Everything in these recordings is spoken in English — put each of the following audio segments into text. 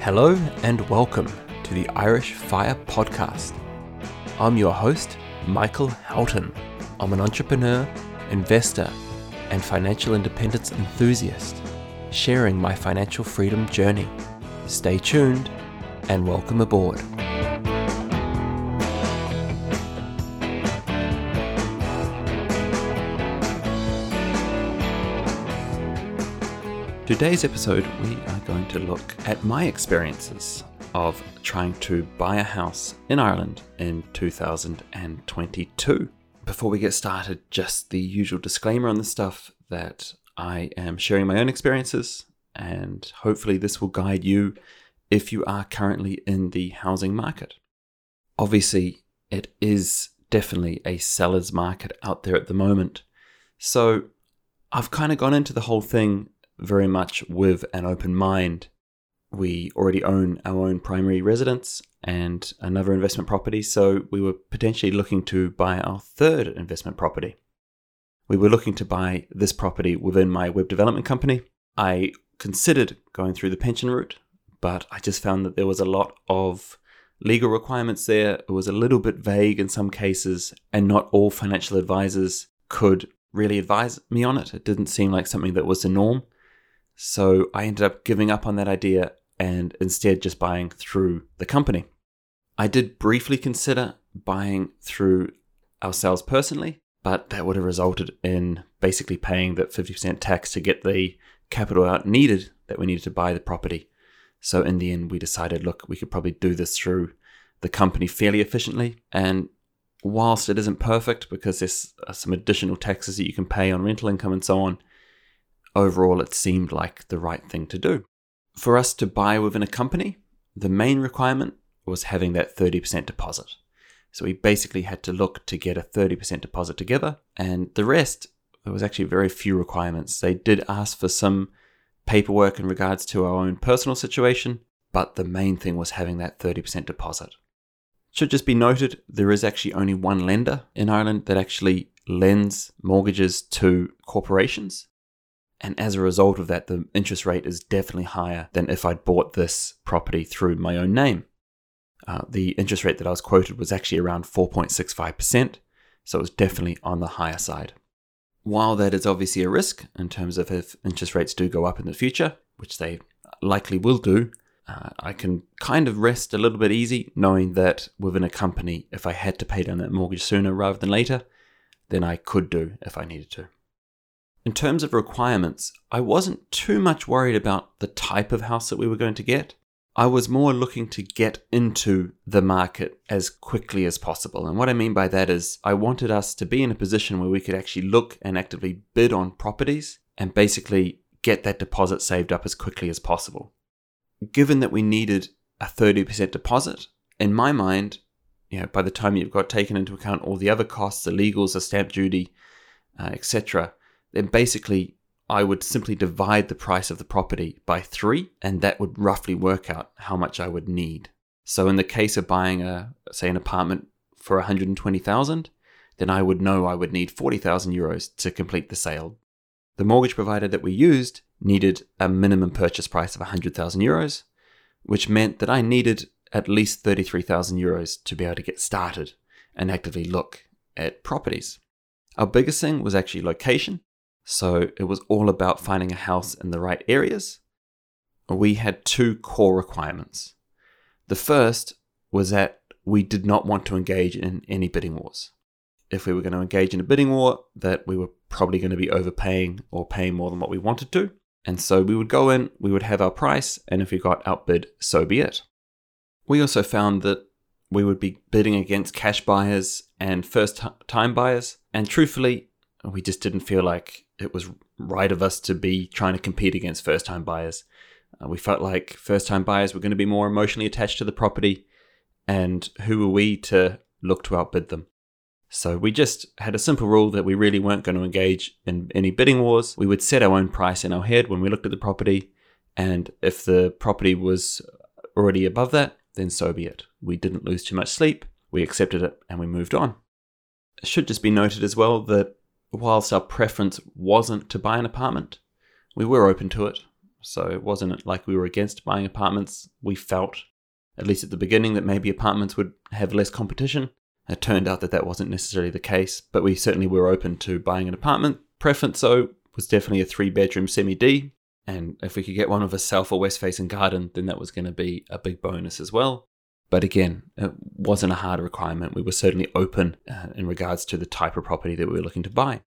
Hello and welcome to the Irish Fire Podcast. I'm your host, Michael Houghton. I'm an entrepreneur, investor, and financial independence enthusiast, sharing my financial freedom journey. Stay tuned and welcome aboard. Today's episode, we are going to look at my experiences of trying to buy a house in Ireland in 2022. Before we get started, just the usual disclaimer on this stuff that I am sharing my own experiences, and hopefully, this will guide you if you are currently in the housing market. Obviously, it is definitely a seller's market out there at the moment. So, I've kind of gone into the whole thing very much with an open mind. We already own our own primary residence and another investment property, so we were potentially looking to buy our third investment property. We were looking to buy this property within my web development company. I considered going through the pension route, but I just found that there was a lot of legal requirements there. It was a little bit vague in some cases, and not all financial advisors could really advise me on it. It didn't seem like something that was the norm. So I ended up giving up on that idea and instead just buying through the company. I did briefly consider buying through ourselves personally, but that would have resulted in basically paying that 50% tax to get the capital out needed that we needed to buy the property. So in the end, we decided, look, we could probably do this through the company fairly efficiently. And whilst it isn't perfect because there's uh, some additional taxes that you can pay on rental income and so on, overall it seemed like the right thing to do. For us to buy within a company, the main requirement was having that 30% deposit. So we basically had to look to get a 30% deposit together, and the rest, there was actually very few requirements. They did ask for some paperwork in regards to our own personal situation, but the main thing was having that 30% deposit. Should just be noted, there is actually only one lender in Ireland that actually lends mortgages to corporations. And as a result of that, the interest rate is definitely higher than if I'd bought this property through my own name. Uh, the interest rate that I was quoted was actually around 4.65%, so it was definitely on the higher side. While that is obviously a risk in terms of if interest rates do go up in the future, which they likely will do, uh, I can kind of rest a little bit easy knowing that within a company, if I had to pay down that mortgage sooner rather than later, then I could do if I needed to. In terms of requirements, I wasn't too much worried about the type of house that we were going to get. I was more looking to get into the market as quickly as possible. And what I mean by that is, I wanted us to be in a position where we could actually look and actively bid on properties and basically get that deposit saved up as quickly as possible. Given that we needed a 30% deposit, in my mind, you know, by the time you've got taken into account all the other costs, the legals, the stamp duty, uh, etc., then basically I would simply divide the price of the property by three, and that would roughly work out how much I would need. So in the case of buying a say an apartment for 120,000, then I would know I would need 40,000 euros to complete the sale. The mortgage provider that we used needed a minimum purchase price of 100,000 euros, which meant that I needed at least 33,000 euros to be able to get started and actively look at properties. Our biggest thing was actually location. So it was all about finding a house in the right areas. We had two core requirements. The first was that we did not want to engage in any bidding wars. If we were going to engage in a bidding war, that we were probably going to be overpaying or paying more than what we wanted to. And so we would go in, we would have our price, and if we got outbid, so be it. We also found that we would be bidding against cash buyers and first time buyers, and truthfully, we just didn't feel like it was right of us to be trying to compete against first time buyers. Uh, we felt like first time buyers were going to be more emotionally attached to the property, and who were we to look to outbid them? So we just had a simple rule that we really weren't going to engage in any bidding wars. We would set our own price in our head when we looked at the property, and if the property was already above that, then so be it. We didn't lose too much sleep, we accepted it, and we moved on. It should just be noted as well that whilst our preference wasn't to buy an apartment, we were open to it. So it wasn't like we were against buying apartments. We felt, at least at the beginning, that maybe apartments would have less competition. It turned out that that wasn't necessarily the case, but we certainly were open to buying an apartment. Preference, though, was definitely a three bedroom semi D. And if we could get one with a south or west facing garden, then that was going to be a big bonus as well. But again, it wasn't a hard requirement. We were certainly open uh, in regards to the type of property that we were looking to buy.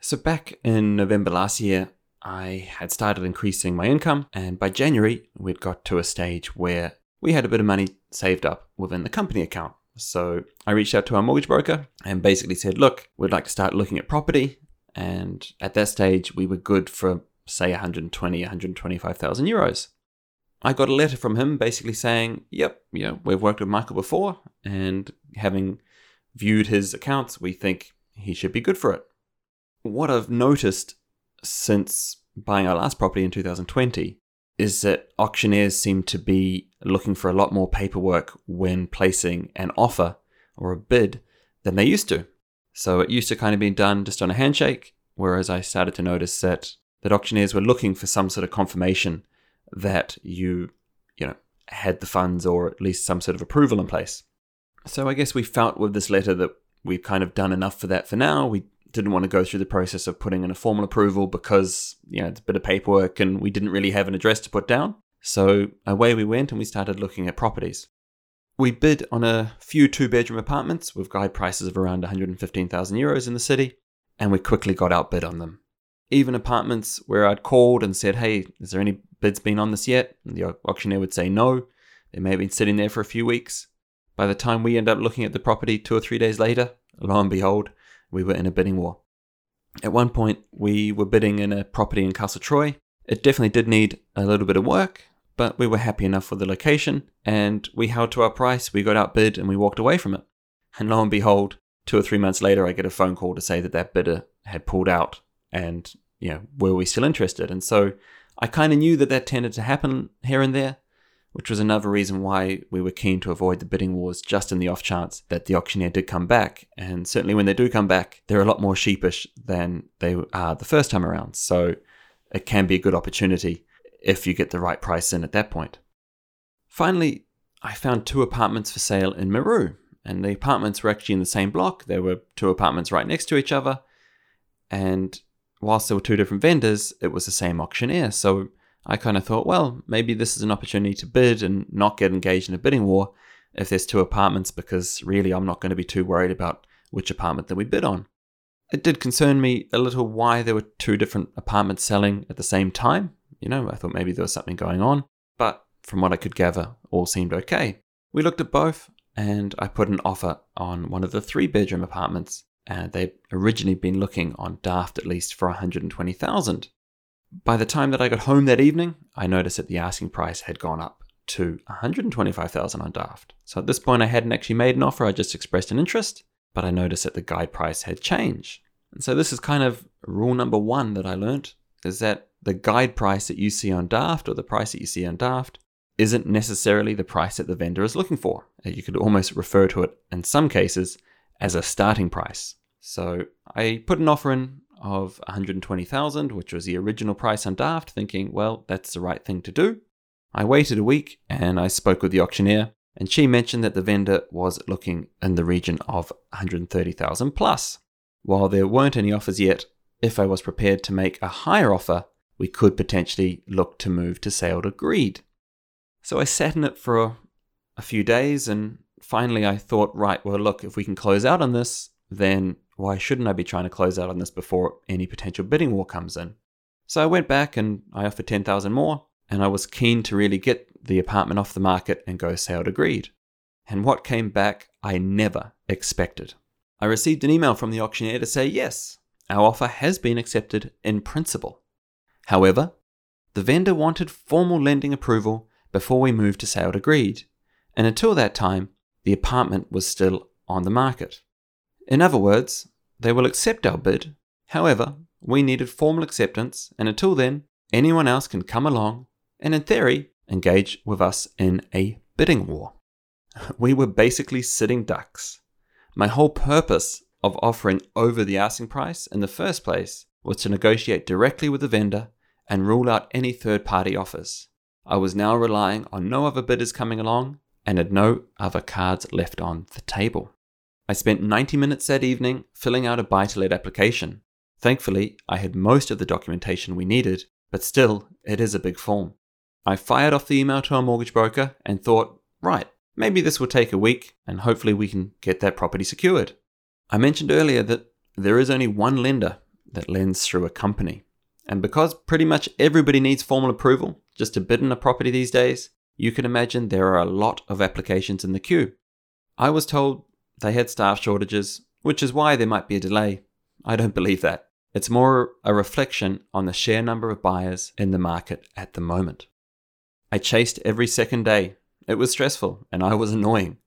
So, back in November last year, I had started increasing my income, and by January, we'd got to a stage where we had a bit of money saved up within the company account. So, I reached out to our mortgage broker and basically said, Look, we'd like to start looking at property. And at that stage, we were good for, say, 120, 125,000 euros. I got a letter from him basically saying, Yep, you know, we've worked with Michael before, and having viewed his accounts, we think he should be good for it what I've noticed since buying our last property in 2020 is that auctioneers seem to be looking for a lot more paperwork when placing an offer or a bid than they used to. So it used to kind of be done just on a handshake, whereas I started to notice that that auctioneers were looking for some sort of confirmation that you, you know, had the funds or at least some sort of approval in place. So I guess we felt with this letter that we've kind of done enough for that for now. We didn't want to go through the process of putting in a formal approval because, you know, it's a bit of paperwork and we didn't really have an address to put down. So away we went and we started looking at properties. We bid on a few two bedroom apartments with guide prices of around 115,000 euros in the city, and we quickly got outbid on them. Even apartments where I'd called and said, Hey, is there any bids been on this yet? And the auctioneer would say no. They may have been sitting there for a few weeks. By the time we end up looking at the property two or three days later, lo and behold, we were in a bidding war. At one point, we were bidding in a property in Castle Troy. It definitely did need a little bit of work, but we were happy enough with the location, and we held to our price. We got outbid and we walked away from it. And lo and behold, two or three months later, I get a phone call to say that that bidder had pulled out, and you know, were we still interested? And so I kind of knew that that tended to happen here and there, which was another reason why we were keen to avoid the bidding wars just in the off chance that the auctioneer did come back. And certainly when they do come back, they're a lot more sheepish than they are the first time around. So it can be a good opportunity if you get the right price in at that point. Finally, I found two apartments for sale in Meru, and the apartments were actually in the same block. There were two apartments right next to each other, and whilst there were two different vendors, it was the same auctioneer. So I kind of thought, well, maybe this is an opportunity to bid and not get engaged in a bidding war if there's two apartments, because really I'm not going to be too worried about which apartment that we bid on. It did concern me a little why there were two different apartments selling at the same time. You know, I thought maybe there was something going on, but from what I could gather, all seemed okay. We looked at both, and I put an offer on one of the three bedroom apartments, and they'd originally been looking on Daft at least for 120,000. By the time that I got home that evening, I noticed that the asking price had gone up to 125,000 on Daft. So at this point I hadn't actually made an offer, I just expressed an interest, but I noticed that the guide price had changed. And so this is kind of rule number 1 that I learned is that the guide price that you see on Daft or the price that you see on Daft isn't necessarily the price that the vendor is looking for. Uh, you could almost refer to it in some cases as a starting price. So I put an offer in of 120,000, which was the original price on Daft, thinking, well, that's the right thing to do. I waited a week and I spoke with the auctioneer, and she mentioned that the vendor was looking in the region of 130,000 plus. While there weren't any offers yet, if I was prepared to make a higher offer, we could potentially look to move to sale agreed. So I sat in it for a, a few days and finally I thought, right, well, look, if we can close out on this, then why shouldn't I be trying to close out on this before any potential bidding war comes in? So I went back and I offered 10,000 more, and I was keen to really get the apartment off the market and go sale to agreed. And what came back, I never expected. I received an email from the auctioneer to say yes, our offer has been accepted in principle. However, the vendor wanted formal lending approval before we moved to sale agreed, and until that time, the apartment was still on the market. In other words, they will accept our bid. However, we needed formal acceptance, and until then, anyone else can come along and, in theory, engage with us in a bidding war. We were basically sitting ducks. My whole purpose of offering over the asking price in the first place was to negotiate directly with the vendor and rule out any third party offers. I was now relying on no other bidders coming along and had no other cards left on the table. I spent 90 minutes that evening filling out a buy to let application. Thankfully, I had most of the documentation we needed, but still, it is a big form. I fired off the email to our mortgage broker and thought, right, maybe this will take a week and hopefully we can get that property secured. I mentioned earlier that there is only one lender that lends through a company. And because pretty much everybody needs formal approval just to bid on a property these days, you can imagine there are a lot of applications in the queue. I was told they had staff shortages, which is why there might be a delay. I don't believe that. It's more a reflection on the sheer number of buyers in the market at the moment. I chased every second day. It was stressful and I was annoying.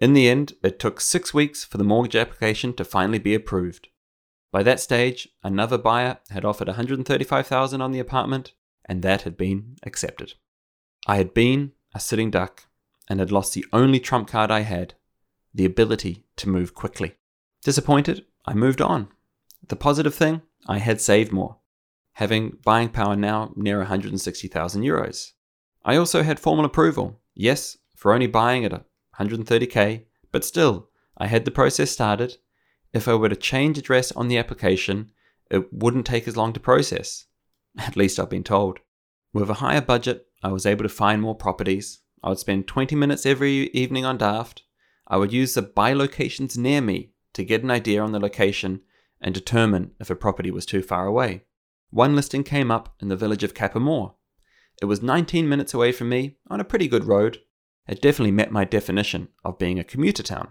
In the end, it took six weeks for the mortgage application to finally be approved. By that stage, another buyer had offered 135,000 on the apartment, and that had been accepted. I had been a sitting duck and had lost the only trump card I had, the ability to move quickly. Disappointed, I moved on. The positive thing, I had saved more, having buying power now near 160,000 euros. I also had formal approval, yes, for only buying at 130k, but still, I had the process started if I were to change address on the application, it wouldn't take as long to process. At least I've been told. With a higher budget, I was able to find more properties. I would spend 20 minutes every evening on Daft. I would use the buy locations near me to get an idea on the location and determine if a property was too far away. One listing came up in the village of Cappamore. It was 19 minutes away from me on a pretty good road. It definitely met my definition of being a commuter town.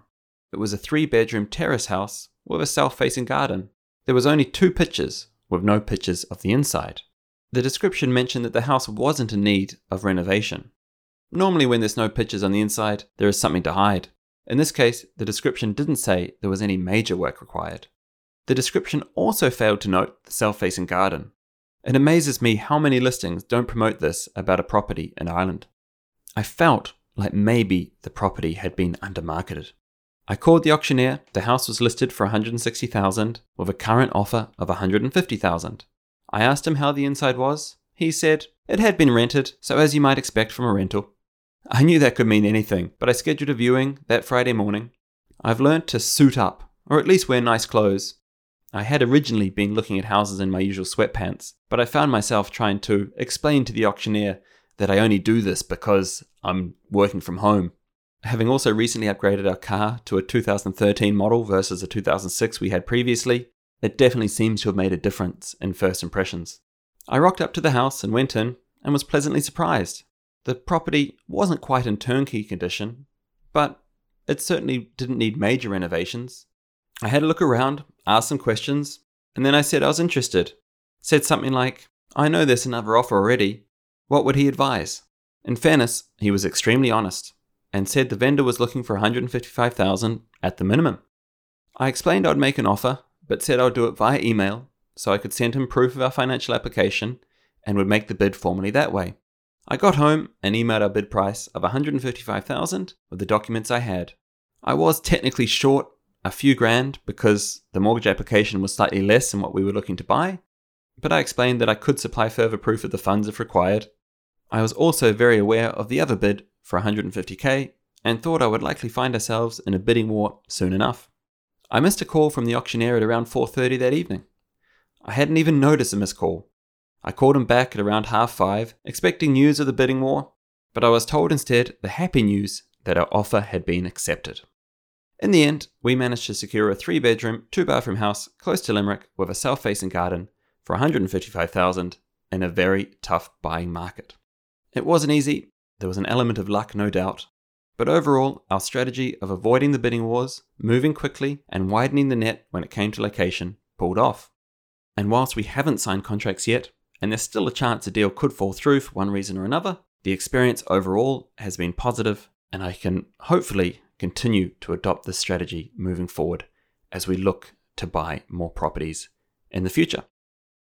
It was a three bedroom terrace house with a south facing garden. There was only two pictures, with no pictures of the inside. The description mentioned that the house wasn't in need of renovation. Normally, when there's no pictures on the inside, there is something to hide. In this case, the description didn't say there was any major work required. The description also failed to note the south facing garden. It amazes me how many listings don't promote this about a property in Ireland. I felt like maybe the property had been undermarketed. I called the auctioneer. The house was listed for 160,000 with a current offer of 150,000. I asked him how the inside was. He said it had been rented, so as you might expect from a rental. I knew that could mean anything, but I scheduled a viewing that Friday morning. I've learnt to suit up, or at least wear nice clothes. I had originally been looking at houses in my usual sweatpants, but I found myself trying to explain to the auctioneer that I only do this because I'm working from home Having also recently upgraded our car to a 2013 model versus a 2006 we had previously, it definitely seems to have made a difference in first impressions. I rocked up to the house and went in and was pleasantly surprised. The property wasn't quite in turnkey condition, but it certainly didn't need major renovations. I had a look around, asked some questions, and then I said I was interested. Said something like, I know there's another offer already. What would he advise? In fairness, he was extremely honest and said the vendor was looking for 155,000 at the minimum. I explained I'd make an offer, but said I'd do it via email so I could send him proof of our financial application and would make the bid formally that way. I got home and emailed our bid price of 155,000 with the documents I had. I was technically short a few grand because the mortgage application was slightly less than what we were looking to buy, but I explained that I could supply further proof of the funds if required. I was also very aware of the other bid for 150k and thought I would likely find ourselves in a bidding war soon enough. I missed a call from the auctioneer at around 4:30 that evening. I hadn't even noticed a missed call. I called him back at around half 5, expecting news of the bidding war, but I was told instead the happy news that our offer had been accepted. In the end, we managed to secure a 3-bedroom, 2-bathroom house close to Limerick with a south-facing garden for 155,000 in a very tough buying market. It wasn't easy, there was an element of luck, no doubt. But overall, our strategy of avoiding the bidding wars, moving quickly, and widening the net when it came to location pulled off. And whilst we haven't signed contracts yet, and there's still a chance a deal could fall through for one reason or another, the experience overall has been positive, and I can hopefully continue to adopt this strategy moving forward as we look to buy more properties in the future.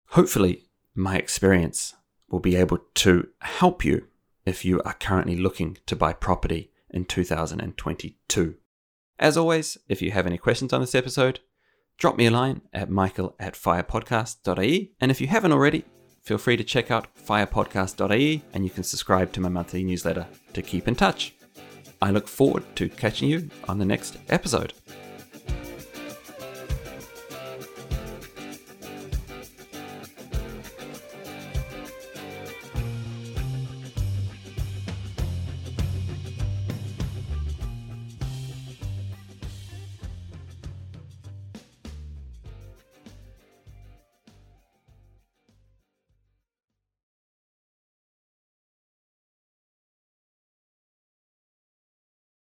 Hopefully, my experience will be able to help you if you are currently looking to buy property in 2022. As always, if you have any questions on this episode, drop me a line at michael at firepodcast.ie. And if you haven't already, feel free to check out firepodcast.ie and you can subscribe to my monthly newsletter to keep in touch. I look forward to catching you on the next episode.